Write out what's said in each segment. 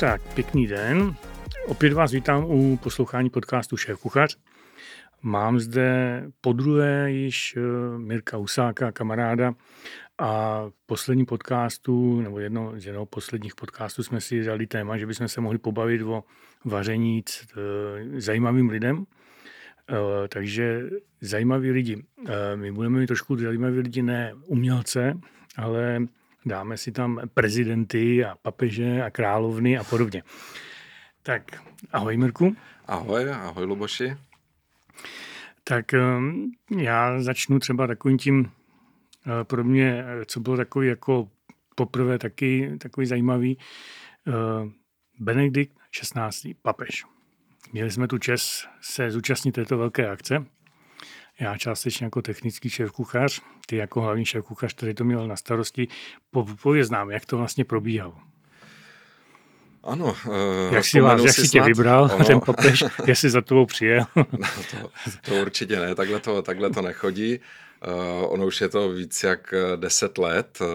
Tak, pěkný den. Opět vás vítám u poslouchání podcastu Šéf Kuchař. Mám zde po druhé již eh, Mirka Usáka, kamaráda, a v posledním podcastu, nebo jedno z jednoho posledních podcastů jsme si dali téma, že bychom se mohli pobavit o vaření s eh, zajímavým lidem. Eh, takže zajímaví lidi. My budeme mít trošku zajímaví lidi, ne umělce, ale dáme si tam prezidenty a papeže a královny a podobně. Tak, ahoj Mirku. Ahoj, ahoj Luboši. Tak ehm, já začnu třeba takovým tím, eh, pro mě, co bylo takový jako poprvé taky takový zajímavý, eh, Benedikt 16. papež. Měli jsme tu čest se zúčastnit této velké akce. Já částečně jako technický šéf kuchař, ty jako hlavní šéf kuchař, který to měl na starosti, pověz nám, jak to vlastně probíhalo. Ano. Uh, jak si, vás, jak si tě vybral ono... ten papež, jestli za tebou přijel? no, to, to určitě ne, takhle to, takhle to nechodí. Uh, ono už je to víc jak deset let, uh,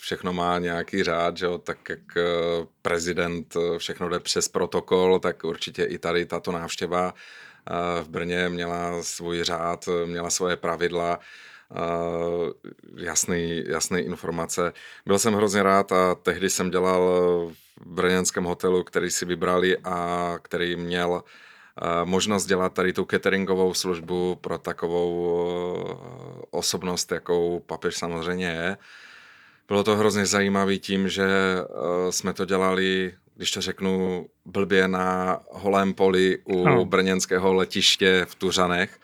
všechno má nějaký řád, že jo? tak jak uh, prezident všechno jde přes protokol, tak určitě i tady tato návštěva v Brně měla svůj řád, měla svoje pravidla, jasný, jasný informace. Byl jsem hrozně rád a tehdy jsem dělal v brněnském hotelu, který si vybrali a který měl možnost dělat tady tu cateringovou službu pro takovou osobnost, jakou papež samozřejmě je. Bylo to hrozně zajímavé tím, že jsme to dělali když to řeknu blbě, na holém poli u no. brněnského letiště v Tuřanech.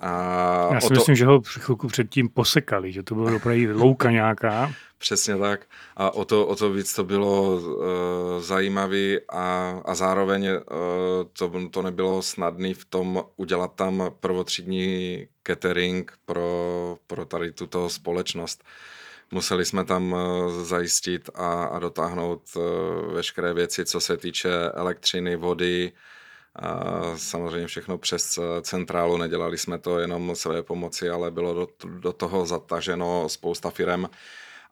A Já si to... myslím, že ho chvilku předtím posekali, že to bylo opravdu louka nějaká. Přesně tak. A o to, o to víc to bylo uh, zajímavé a, a zároveň uh, to, to nebylo snadné v tom udělat tam prvotřídní catering pro, pro tady tuto společnost. Uh, museli jsme tam eh, zajistit a, a dotáhnout eh, veškeré věci, co se týče elektřiny, vody, a samozřejmě všechno přes eh, centrálu. Nedělali jsme to jenom své pomoci, ale bylo do, do toho zataženo spousta firem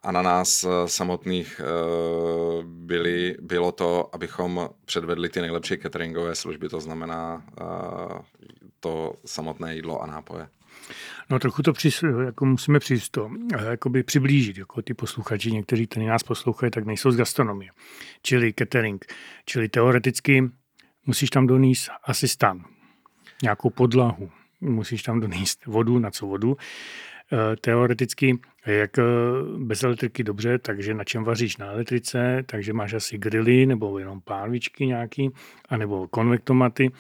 a na nás samotných byli, bylo to, abychom předvedli ty nejlepší cateringové služby, to znamená to samotné jídlo a nápoje. No trochu to přis, jako musíme přijít to, eh, jakoby přiblížit, jako ty posluchači, někteří, kteří nás poslouchají, tak nejsou z gastronomie, čili catering, čili teoreticky musíš tam donést asi stan, nějakou podlahu, musíš tam donést vodu, na co vodu, teoreticky, jak eh, bez elektriky dobře, takže na čem vaříš na elektrice, takže máš asi grily nebo jenom párvičky nějaký, anebo konvektomaty.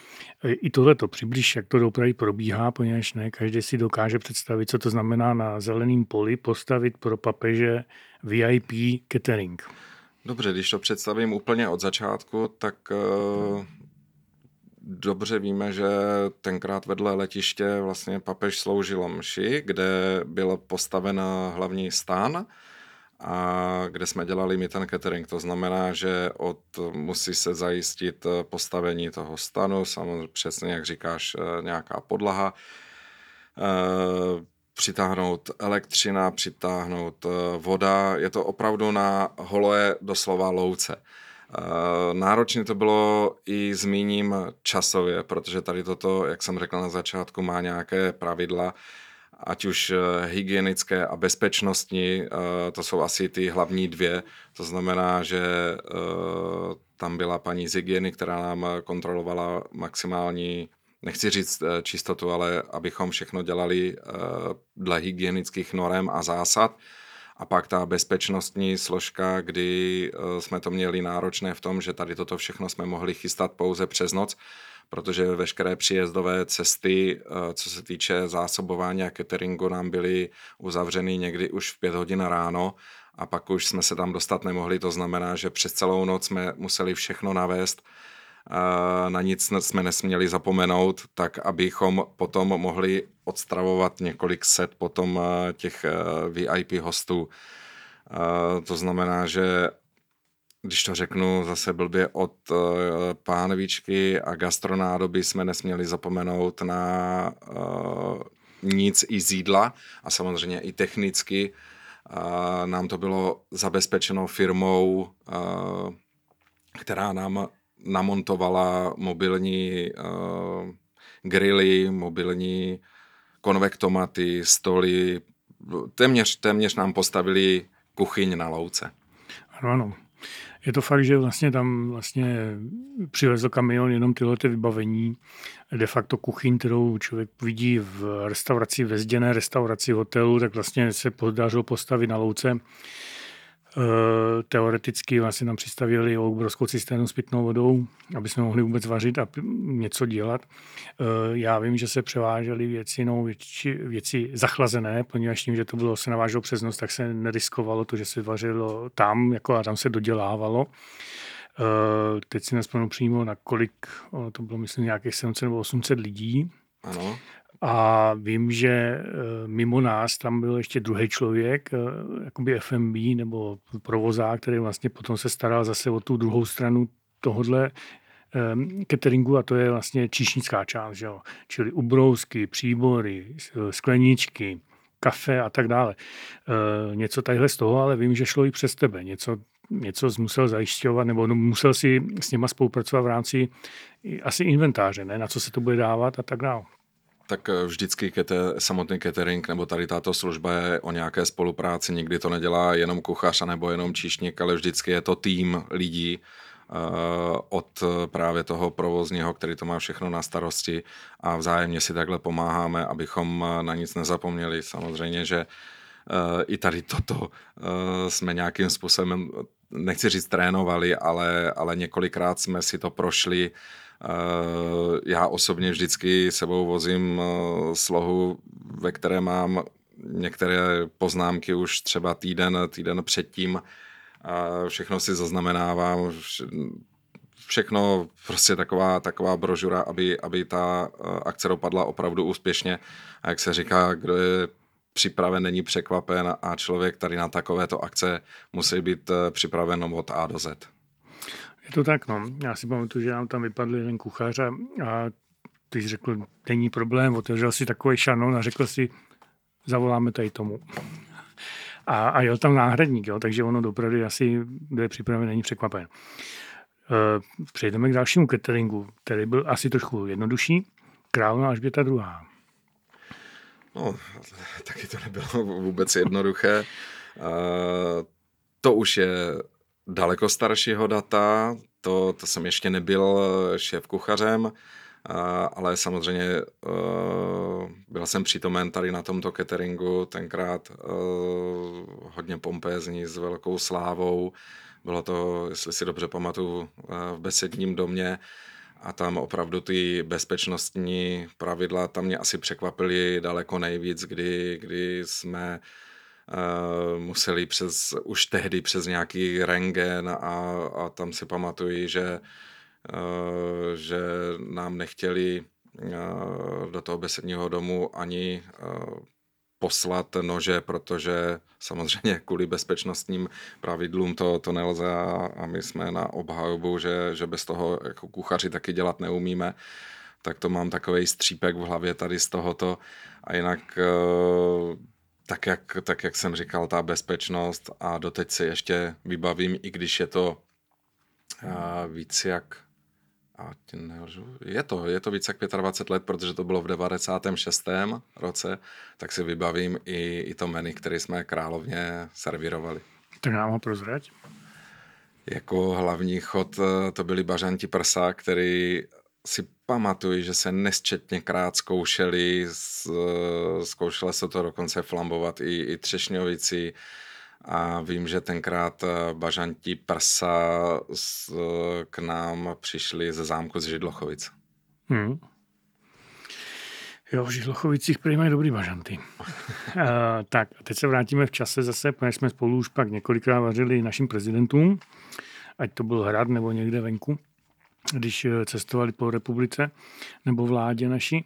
Eh, I tohle to přiblíž, jak to opravdu probíhá, poněvadž ne každý si dokáže představit, co to znamená na zeleném poli postavit pro papeže VIP catering. Dobře, když to představím úplně od začátku, tak dobře víme, že tenkrát vedle letiště vlastně papež sloužil mši, kde byl postaven hlavní stán a kde jsme dělali my ten catering. To znamená, že od, musí se zajistit postavení toho stanu, samozřejmě přesně jak říkáš, nějaká podlaha, e, přitáhnout elektřina, přitáhnout voda. Je to opravdu na holé doslova louce. Eh, náročně to bylo i zmíním časově, protože tady toto, jak jsem řekl na začátku, má nějaké pravidla, ať už eh, hygienické a bezpečnostní, eh, to jsou asi ty hlavní dvě. To znamená, že tam byla paní z hygieny, která nám kontrolovala maximální nechci říct čistotu, ale abychom všechno dělali dle hygienických norem a zásad. A pak ta bezpečnostní složka, kdy eh, jsme to měli náročné v tom, že tady toto všechno jsme mohli chystat pouze přes noc, protože veškeré příjezdové cesty, eh, co se týče zásobování a cateringu, nám byly uzavřeny někdy už v pět hodin ráno a pak už jsme se tam dostat nemohli. To znamená, že přes celou noc jsme museli všechno navést na nic jsme nesměli zapomenout, tak abychom potom mohli odstravovat několik set potom eh, těch eh, VIP hostů. To znamená, že když to řeknu zase blbě, od eh, pánvičky a gastronádoby jsme nesměli zapomenout na nic i z jídla a samozřejmě i technicky. Nám to bylo zabezpečeno firmou která nám namontovala mobilní uh, grily, mobilní konvektomaty, stoly. Téměř, téměř nám postavili kuchyň na louce. Ano, ano. Je to fakt, že vlastně tam vlastně přivezl kamion jenom tyhle ty vybavení, de facto kuchyň, kterou člověk vidí v restauraci, ve zděné restauraci hotelu, tak vlastně se podařilo postavit na louce teoreticky vlastně nám přistavili obrovskou cisternu s pitnou vodou, aby jsme mohli vůbec vařit a něco dělat. Eh, já vím, že se převážely většinou věci, věci zachlazené, poněvadž tím, že to bylo, se naváželo přes noc, tak se neriskovalo to, že se vařilo tam, jako a tam se dodělávalo. Eh, teď si nespomenu přímo, na kolik, to bylo myslím nějakých 700 nebo 800 lidí. Ano. A vím, že eh, mimo nás tam byl ještě druhý člověk, eh, jakoby FMB nebo provozák, který vlastně potom se staral zase o tu druhou stranu tohodle eh, cateringu a to je vlastně číšnická část, že jo? čili ubrousky, příbory, skleničky, kafe a tak dále. Něco tadyhle z toho, ale vím, že šlo i přes tebe. Něco, něco musel zajišťovat, nebo no, musel si s něma spolupracovat v rámci asi inventáře, ne? na co se to bude dávat a tak dále tak eh, vždycky kete, samotný catering nebo tady tato služba je o nějaké spolupráci. Nikdy to nedělá jenom kuchař nebo jenom číšník, ale vždycky je to tým lidí uh, od právě toho provozního, který to má všechno na starosti a vzájemně si takhle pomáháme, abychom eh, na nic nezapomněli. Samozřejmě, že i tady toto jsme nějakým způsobem, nechci říct trénovali, ale, ale několikrát jsme si to prošli Eh, já osobně vždycky sebou vozím eh, slohu, ve které mám některé poznámky už třeba týden, týden předtím. Všechno si zaznamenávám, všechno prostě taková, taková brožura, aby, aby ta eh, akce dopadla opravdu úspěšně. A jak se říká, kdo je připraven, není překvapen a člověk tady na takovéto akce musí být připraven od A do Z. Je to tak, no. Já si pamatuju, že nám tam vypadl jeden kuchař a, a ty jsi řekl, není problém, otevřel si takový šanon a řekl si, zavoláme tady tomu. A, a jel tam náhradník, jo, takže ono dopravdy asi, je připraven, není překvapen. E, přejdeme k dalšímu cateringu, který byl asi trošku jednodušší. Královna Alžběta druhá. No, taky to nebylo vůbec jednoduché. E, to už je daleko staršího data, to, to jsem ještě nebyl šéf kuchařem, ale samozřejmě e, byl jsem přítomen tady na tomto cateringu, tenkrát hodně pompézní, s velkou slávou. Bylo to, jestli si dobře pamatuju, v besedním domě a tam opravdu ty bezpečnostní pravidla tam mě asi překvapily daleko nejvíc, kdy, kdy jsme Uh, museli přes, už tehdy přes nějaký rengen a, a tam si pamatuji, že, uh, že nám nechtěli uh, do toho besedního domu ani poslat nože, protože samozřejmě kvůli bezpečnostním pravidlům to, to nelze a, a my jsme na obhajobu, že, že bez toho jako kuchaři taky dělat neumíme. Tak to mám takový střípek v hlavě tady z tohoto. A jinak tak jak, tak jak jsem říkal, ta bezpečnost a doteď si ještě vybavím, i když je to a, víc jak a nelžu, je to, je to víc jak 25 let, protože to bylo v 96. roce, tak si vybavím i, i to menu, které jsme královně servírovali. Tak nám ho prozrať. Jako hlavní chod eh, to byli bažanti prsa, který si pamatuju, že se nesčetněkrát zkoušeli, zkoušela se to dokonce flambovat i, i třešňovici a vím, že tenkrát eh, bažanti prsa z, k nám přišli ze zámku z Židlochovic. Hmm. Jo, v Židlochovicích prý mají dobrý bažanty. uh, tak, a teď se vrátíme v čase zase, protože jsme spolu už pak několikrát vařili našim prezidentům, ať to byl hrad nebo někde venku když eh, cestovali po republice nebo vládě naší.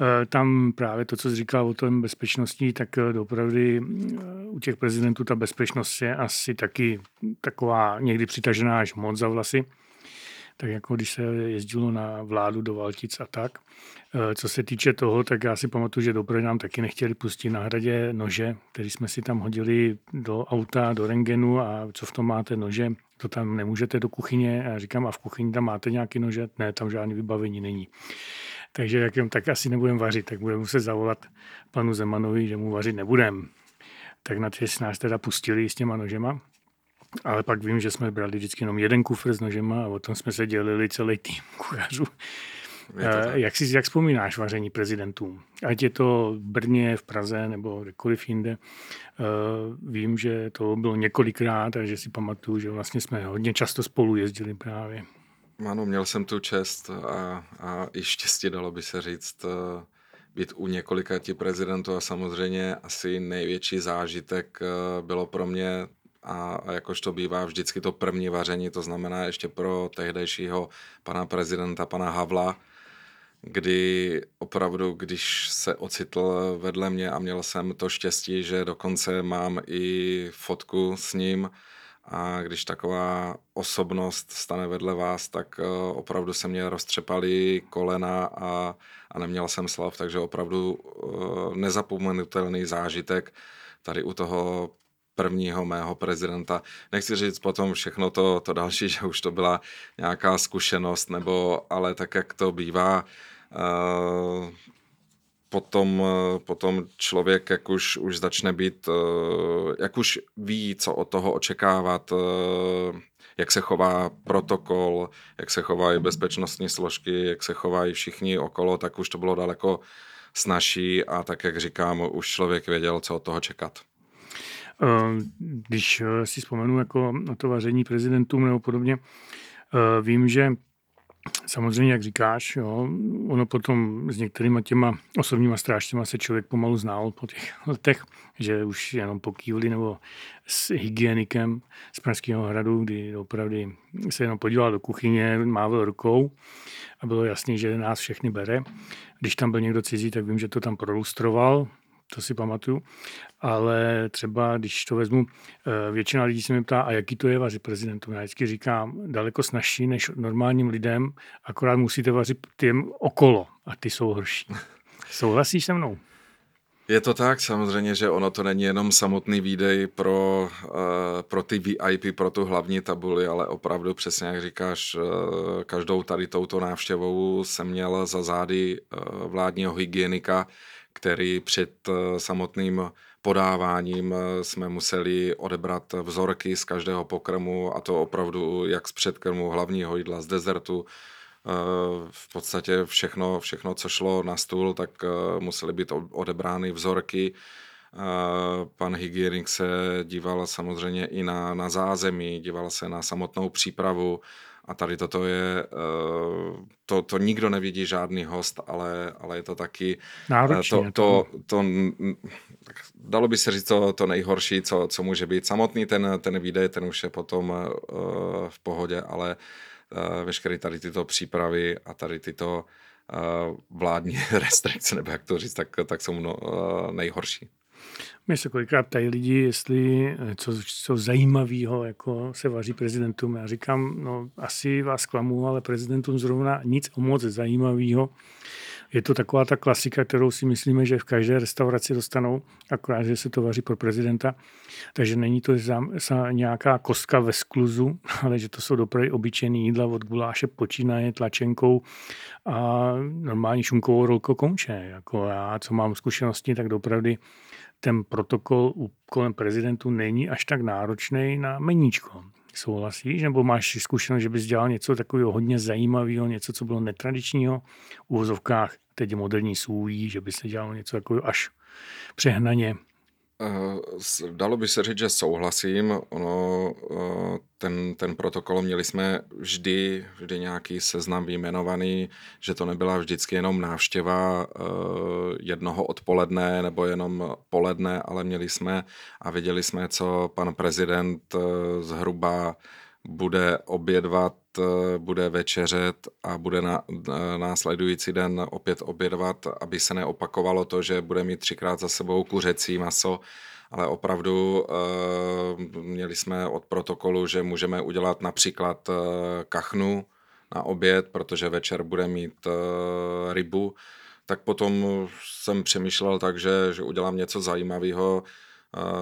Eh, tam právě to, co jsi říkal o tom bezpečnosti, tak eh, opravdu u těch prezidentů ta bezpečnost je asi taky taková někdy přitažená až moc za vlasy. Tak jako když se jezdilo na vládu do Valtic a tak. Co se týče toho, tak já si pamatuju, že dopravdy nám taky nechtěli pustit na hradě nože, který jsme si tam hodili do auta, do rengenu a co v tom máte nože, to tam nemůžete do kuchyně. A já říkám, a v kuchyni tam máte nějaký nože? Ne, tam žádný vybavení není. Takže jak jim, tak asi nebudeme vařit, tak budeme muset zavolat panu Zemanovi, že mu vařit nebudem. Tak na ty nás teda pustili s těma nožema. Ale pak vím, že jsme brali vždycky jenom jeden kufr s nožema a o tom jsme se dělili celý tým kuchařů. Jak si jak vzpomínáš vaření prezidentům? Ať je to v Brně, v Praze nebo kdekoliv jinde. Eh, vím, že to bylo několikrát a že si pamatuju, že vlastně jsme hodně často spolu jezdili právě. Ano, měl jsem tu čest a, a i štěstí, dalo by se říct, eh, být u několika ti prezidentů a samozřejmě asi největší zážitek eh, bylo pro mě a, a jakož to bývá vždycky to první vaření, to znamená ještě pro tehdejšího pana prezidenta, pana Havla, kdy opravdu, když se ocitl vedle mě a měl jsem to štěstí, že dokonce mám i fotku s ním a když taková osobnost stane vedle vás, tak eh, opravdu se mě roztřepaly kolena a, a neměl jsem slav, takže opravdu eh, nezapomenutelný zážitek tady u toho prvního mého prezidenta. Nechci říct potom všechno to, to další, že už to byla nějaká zkušenost, nebo ale tak, jak to bývá, potom, potom člověk, jak už, už začne být, uh, jak už ví, co od toho očekávat, jak se chová protokol, jak se chovají bezpečnostní složky, jak se chovají všichni okolo, tak už to bylo daleko snažší a tak, jak říkám, už člověk věděl, co od toho čekat. Eh, když eh, si vzpomenu jako na to vaření prezidentům nebo podobně, eh, vím, že Samozřejmě, jak říkáš, jo, ono potom s některýma těma osobníma strážtěma se člověk pomalu znal po těch letech, že už jenom po kývli nebo s hygienikem z Pražského hradu, kdy opravdu se jenom podíval do kuchyně, mával rukou a bylo jasný, že nás všechny bere. Když tam byl někdo cizí, tak vím, že to tam prolustroval, to si pamatuju, ale třeba, když to vezmu, eh, většina lidí se mi ptá, a jaký to je vařit prezidentu. Já vždycky říkám, daleko snažší než normálním lidem, akorát musíte vařit těm okolo a ty jsou horší. Souhlasíš se mnou? Je to tak, samozřejmě, že ono to není jenom samotný výdej pro, uh, pro ty VIP, pro tu hlavní tabuli, ale opravdu přesně jak říkáš, uh, každou tady touto návštěvou jsem měl za zády vládního hygienika, který před eh, samotným podáváním eh, jsme museli odebrat vzorky z každého pokrmu a to opravdu jak z předkrmu, hlavního jídla, z dezertu, eh, v podstatě všechno, všechno, co šlo na stůl, tak musely být odebrány vzorky. Pan hygienik se díval samozřejmě i na, na zázemí, díval se na samotnou přípravu, a tady toto je, eh, to, to nikdo nevidí žádný host, ale, ale je to taky... Eh, Náročně. To, to, to, dalo by se říct to, to nejhorší, co, co může být. Samotný ten, ten výdej, ten už je potom uh, v pohodě, ale veškeré tady tyto přípravy a tady tyto vládní restrikce, nebo jak to říct, tak, tak jsou nejhorší. Mě se kolikrát ptají lidi, jestli eh, co, co zajímavého jako se vaří prezidentům. Já říkám, no asi vás klamu, ale prezidentům zrovna nic o moc zajímavého. Je to taková ta klasika, kterou si myslíme, že v každé restauraci dostanou, akorát, že se to vaří pro prezidenta. Takže není to nějaká kostka ve skluzu, ale že to jsou dopravy obyčejné jídla od guláše počínaje tlačenkou a normální šunkovou rolko konče. Jako já, co mám zkušenosti, tak dopravdy ten protokol kolem prezidentu není až tak náročný na meníčko. Souhlasíš? Nebo máš zkušenost, že bys dělal něco takového hodně zajímavého, něco, co bylo netradičního v uvozovkách, teď moderní sůjí, že bys dělal něco takového až přehnaně Eh, dalo by se říct, že souhlasím. Ono, eh, ten, ten protokol měli jsme vždy, vždy nějaký seznam vyjmenovaný, že to nebyla vždycky jenom návštěva eh, jednoho odpoledne nebo jenom poledne, ale měli jsme a viděli jsme, co pan prezident zhruba bude obědvat, bude večeřet a bude na, následující den opět obědvat, aby se neopakovalo to, že bude mít třikrát za sebou kuřecí maso, ale opravdu uh, měli jsme od protokolu, že můžeme udělat například uh, kachnu na oběd, protože večer bude mít rybu, tak potom jsem přemýšlel tak, že, že udělám něco zajímavého,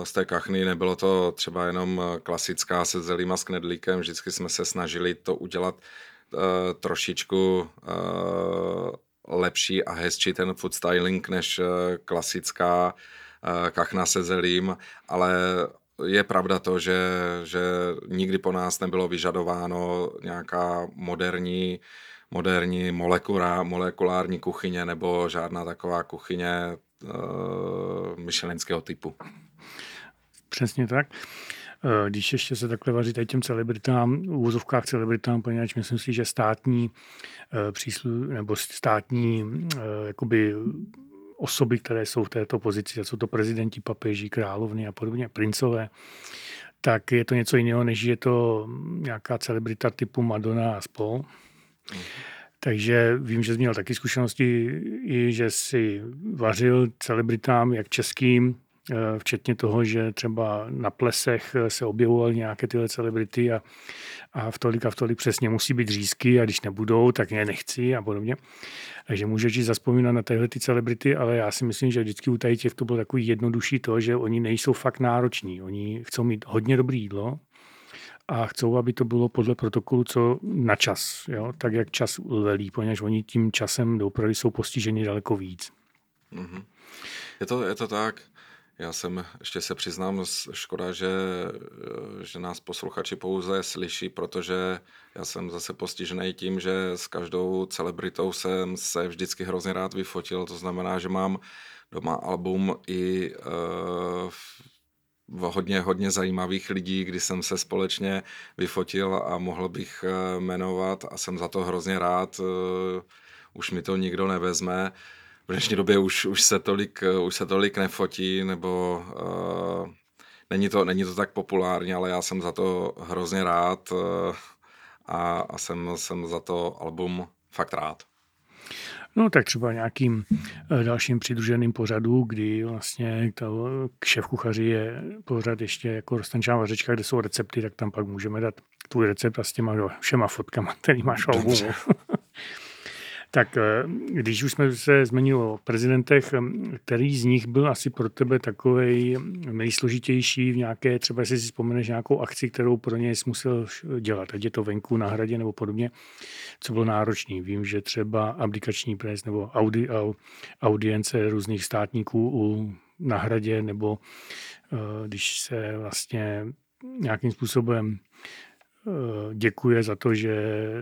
z té kachny. Nebylo to třeba jenom klasická se zelím a s knedlíkem, vždycky jsme se snažili to udělat trošičku lepší a hezčí ten food styling než klasická kachna se zelím, ale je pravda to, že, že nikdy po nás nebylo vyžadováno nějaká moderní, moderní molekulá, molekulární kuchyně nebo žádná taková kuchyně uh, myšelinského typu. Přesně tak. Eh, když ještě se takhle vaří tady těm celebritám, v úzovkách celebritám, poněvadž myslím si, že státní eh, příslu, nebo státní jakoby osoby, které jsou v této pozici, jsou to prezidenti, papeží, královny a podobně, princové, tak je to něco jiného, než je to nějaká celebrita typu Madonna a spol. Takže vím, že jsi měl taky zkušenosti, i že si vařil celebritám, jak českým, Eh, včetně toho, že třeba na plesech eh, se objevovaly nějaké tyhle celebrity a, a v tolik a v tolik přesně musí být řízky a když nebudou, tak je nechci a podobně. Takže můžeš si zaspomínat na tyhle ty celebrity, ale já si myslím, že vždycky u tady těch to bylo takový jednodušší to, že oni nejsou fakt nároční. Oni chcou mít hodně dobré jídlo, a chcou, aby to bylo podle protokolu co na čas, jo? tak jak čas velí, poněvadž oni tím časem dopravy jsou postiženi daleko víc. Mm-hmm. Je, to, je to tak. Já jsem, ještě se přiznám, škoda, že, že nás posluchači pouze slyší, protože já jsem zase postižený tím, že s každou celebritou jsem se vždycky hrozně rád vyfotil. To znamená, že mám doma album i uh, hodně, hodně zajímavých lidí, kdy jsem se společně vyfotil a mohl bych uh, jmenovat a jsem za to hrozně rád. Už mi to nikdo nevezme v dnešní době už, už, se, tolik, už se tolik nefotí, nebo uh, není, to, není to tak populární, ale já jsem za to hrozně rád uh, a, a jsem, jsem za to album fakt rád. No tak třeba nějakým eh, dalším přidruženým pořadu, kdy vlastně to, k šéf kuchaři je pořad ještě jako rostančná vařečka, kde jsou recepty, tak tam pak můžeme dát tvůj recept a s těma všema fotkama, který máš v albumu. Tak eh, když už jsme se změnili o prezidentech, eh, který z nich byl asi pro tebe takový nejsložitější v nějaké, třeba jestli si vzpomeneš nějakou akci, kterou pro něj jsi musel dělat, ať je to venku na hradě nebo podobně, co bylo náročný. Vím, že třeba abdikační pres nebo audi, audience různých státníků u, na hradě, nebo eh, když se vlastně nějakým způsobem děkuje za to, že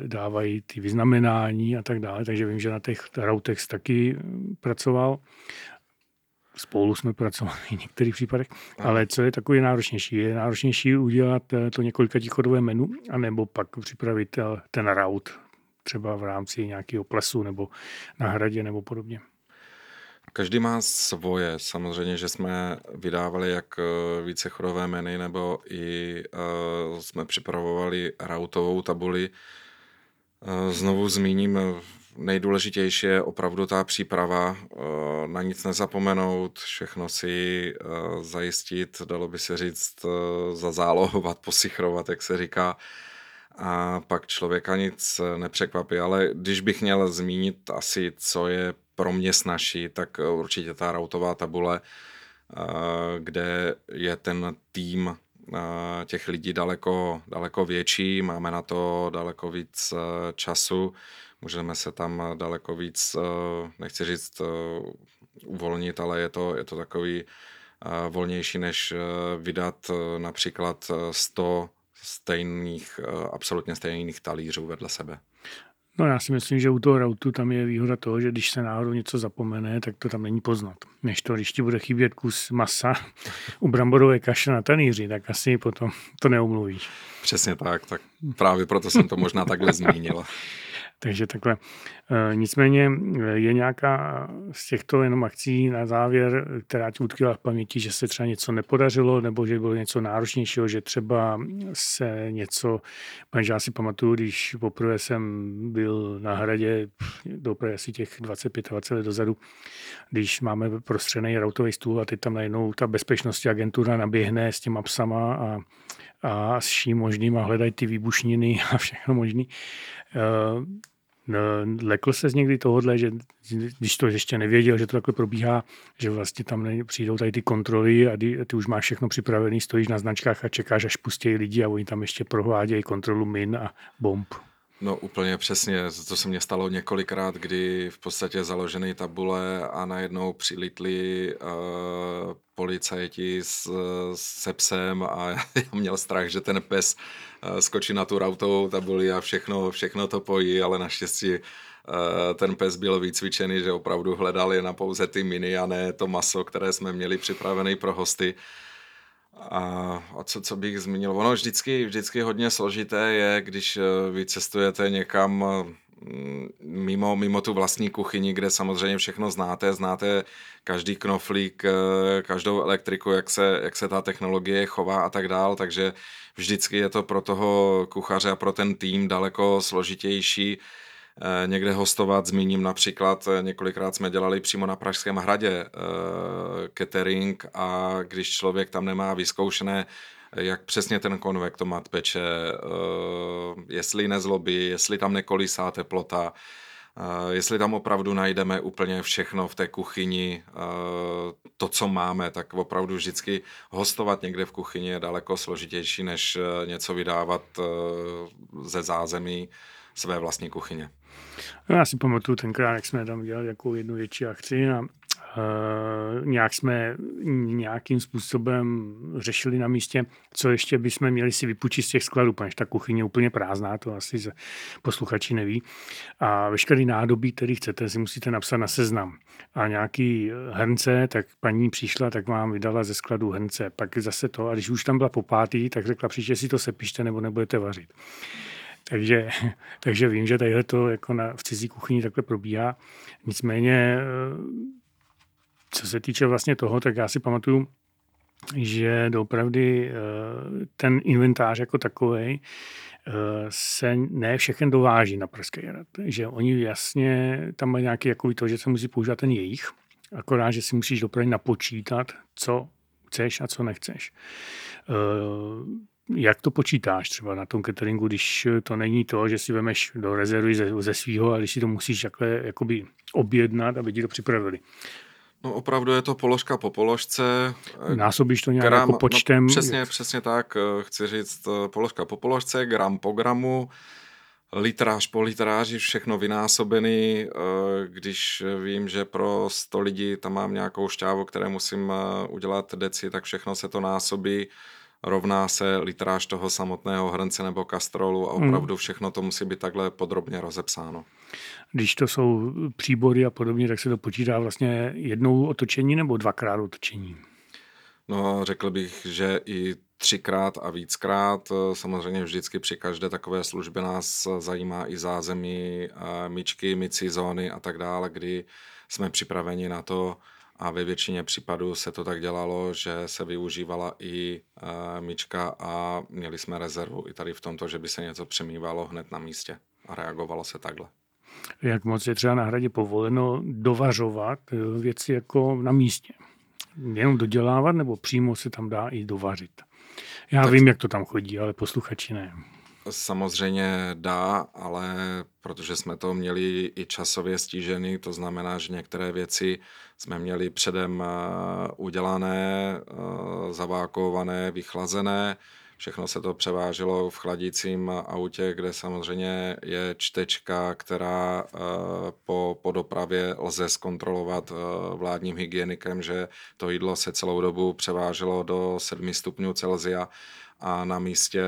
dávají ty vyznamenání a tak dále. Takže vím, že na těch routech taky pracoval. Spolu jsme pracovali v některých případech. Ale co je takový náročnější? Je náročnější udělat eh, to několika tichodové menu, anebo pak připravit eh, ten rout třeba v rámci nějakého plesu nebo na hradě nebo podobně. Každý má svoje. Samozřejmě, že jsme vydávali jak eh, více chodové meny, nebo i uh, jsme připravovali routovou tabuli. Uh, znovu zmíním, nejdůležitější je opravdu ta příprava, na nic nezapomenout, všechno si zajistit, dalo by se říct, zazálohovat, posichrovat, jak se říká a pak člověka nic nepřekvapí, ale když bych měl zmínit asi, co je pro mě snaží, tak eh, určitě ta routová tabule, eh, kde je ten tým eh, těch lidí daleko, daleko větší, máme na to daleko víc času, můžeme se tam daleko víc, nechci říct uvolnit, ale je to, je to takový volnější, než vydat například 100 stejných, absolutně stejných talířů vedle sebe. No já si myslím, že u toho routu tam je výhoda toho, že když se náhodou něco zapomene, tak to tam není poznat. Než to, když ti bude chybět kus masa u bramborové kaše na tanýři, tak asi potom to neumluvíš. Přesně tak, tak právě proto jsem to možná takhle zmínil. Takže takhle. E, nicméně e, je nějaká z těchto jenom akcí na závěr, která ti utkvěla v paměti, že se třeba něco nepodařilo, nebo že bylo něco náročnějšího, že třeba se něco, protože já si pamatuju, když poprvé jsem byl na hradě, doprve asi těch 25-20 let dozadu, když máme prostřený routový stůl a teď tam najednou ta bezpečnostní agentura naběhne s těma psama a a s vším možným a hledají ty výbušniny a všechno možný. Eh, No, lekl se z někdy tohohle, že když to ještě nevěděl, že to takhle probíhá, že vlastně tam přijdou tady ty kontroly a ty, ty už máš všechno připravené, stojíš na značkách a čekáš, až pustí lidi a oni tam ještě provádějí kontrolu min a bomb. No úplně přesně, to se mně stalo několikrát, kdy v podstatě založené tabule a najednou přilítli uh, policajti s, se psem a já měl strach, že ten pes uh, skočí na tu rautovou tabuli a všechno, všechno to pojí, ale naštěstí uh, ten pes byl vycvičený, že opravdu hledal jen na pouze ty miny a ne to maso, které jsme měli připravené pro hosty. A, a co, co bych zmínil? Ono vždycky, vždycky hodně složité je, když eh, vy cestujete někam mm, mimo, mimo tu vlastní kuchyni, kde samozřejmě všechno znáte, znáte každý knoflík, eh, každou elektriku, jak se, jak se ta technologie chová a tak dál, takže vždycky je to pro toho kuchaře a pro ten tým daleko složitější někde hostovat. Zmíním například, eh, několikrát jsme dělali přímo na Pražském hradě eh, catering a když člověk tam nemá vyzkoušené, jak přesně ten konvektomat peče, jestli nezlobí, jestli tam nekolísá teplota, jestli tam opravdu najdeme úplně všechno v té kuchyni, to, co máme, tak opravdu vždycky hostovat někde v kuchyni je daleko složitější, než něco vydávat ze zázemí své vlastní kuchyně. No, já si pamatuju tenkrát, jak jsme tam dělali jako jednu větší akci a Uh, nějak jsme nějakým způsobem řešili na místě, co ještě bychom měli si vypůjčit z těch skladů, protože ta kuchyně je úplně prázdná, to asi posluchači neví. A veškerý nádobí, který chcete, si musíte napsat na seznam. A nějaký hrnce, tak paní přišla, tak vám vydala ze skladu hrnce. Pak zase to, a když už tam byla popátý, tak řekla, příště si to sepište nebo nebudete vařit. Takže, takže vím, že tadyhle to jako na, v cizí kuchyni takhle probíhá. Nicméně, eh, co se týče vlastně toho, tak já si pamatuju, že doopravdy eh, ten inventář jako takový eh, se ne všechen dováží na Pražský hrad. Že oni jasně, tam mají nějaký jako to, že se musí používat ten jejich, akorát, že si musíš opravdu napočítat, co chceš a co nechceš jak to počítáš třeba na tom cateringu, když to není to, že si vemeš do rezervy ze, ze svého, ale když si to musíš takhle jakoby objednat, aby ti to připravili. No opravdu je to položka po položce. Násobíš to nějak gram, jako no, počtem? No, přesně, přesně tak. Eh, chci říct eh, položka po položce, gram po gramu, litráž po litráži, všechno vynásobený. Eh, když vím, že pro 100 lidí tam mám nějakou šťávu, které musím udělat deci, tak všechno se to násobí rovná se litráž toho samotného hrnce nebo kastrolu a hmm. opravdu všechno to musí být takhle podrobně rozepsáno. Když to jsou příbory a podobně, tak se to počítá vlastně jednou otočení nebo dvakrát otočení? No, řekl bych, že i třikrát a víckrát. Samozřejmě vždycky při každé takové službě nás zajímá i zázemí, myčky, mycí zóny a tak dále, kdy jsme připraveni na to, a ve většině případů se to tak dělalo, že se využívala i e, myčka a měli jsme rezervu i tady v tomto, že by se něco přemývalo hned na místě a reagovalo se takhle. Jak moc je třeba na hradě povoleno dovařovat eh, věci jako na místě? Jenom dodělávat nebo přímo se tam dá i dovařit? Já tak... vím, jak to tam chodí, ale posluchači ne samozřejmě dá, ale protože jsme to měli i časově stížený, to znamená, že některé věci jsme měli předem eh, udělané, eh, zavákované, vychlazené, všechno se to převáželo v chladícím autě, kde samozřejmě je čtečka, která eh, po, po dopravě lze zkontrolovat vládním hygienikem, že to jídlo se celou dobu převáželo do 7 stupňů Celzia a na místě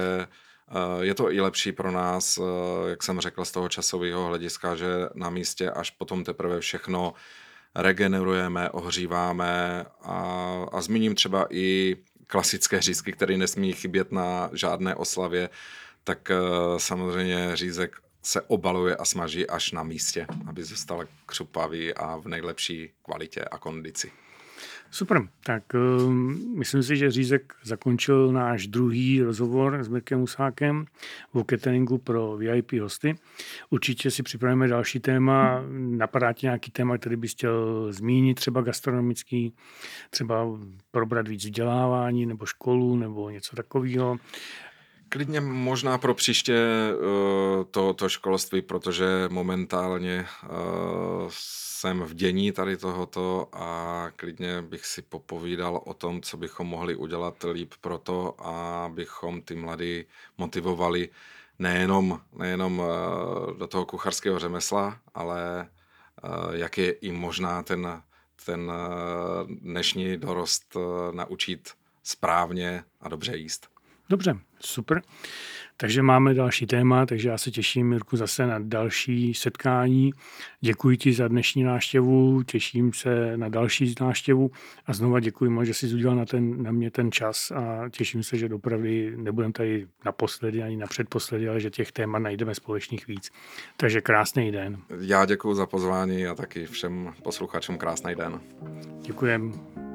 je to i lepší pro nás, eh, jak jsem řekl, z toho časového hlediska, že na místě až potom teprve všechno regenerujeme, ohříváme a, a zmíním třeba i klasické řízky, které nesmí chybět na žádné oslavě, tak eh, samozřejmě řízek se obaluje a smaží až na místě, aby zůstal křupavý a v nejlepší kvalitě a kondici. Super, tak uh, myslím si, že Řízek zakončil náš druhý rozhovor s Mirkem Usákem o cateringu pro VIP hosty. Určitě si připravíme další téma. Napadá ti nějaký téma, který bys chtěl zmínit, třeba gastronomický, třeba probrat víc vzdělávání nebo školu nebo něco takového. Klidně možná pro příště eh, to, to školství, protože momentálně eh, jsem v dění tady tohoto a klidně bych si popovídal o tom, co bychom mohli udělat líp pro to, abychom ty mladí motivovali nejenom, nejenom eh, do toho kucharského řemesla, ale jak je i možná ten, ten dnešní dorost naučit správně a dobře jíst. Dobře, super. Takže máme další téma, takže já se těším, Mirku, zase na další setkání. Děkuji ti za dnešní návštěvu, těším se na další návštěvu a znova děkuji moc, že jsi udělal na, ten, na mě ten čas a těším se, že dopravdy nebudeme tady naposledy ani na předposledy, ale že těch témat najdeme společných víc. Takže krásný den. Já děkuji za pozvání a taky všem posluchačům krásný den. Děkujeme.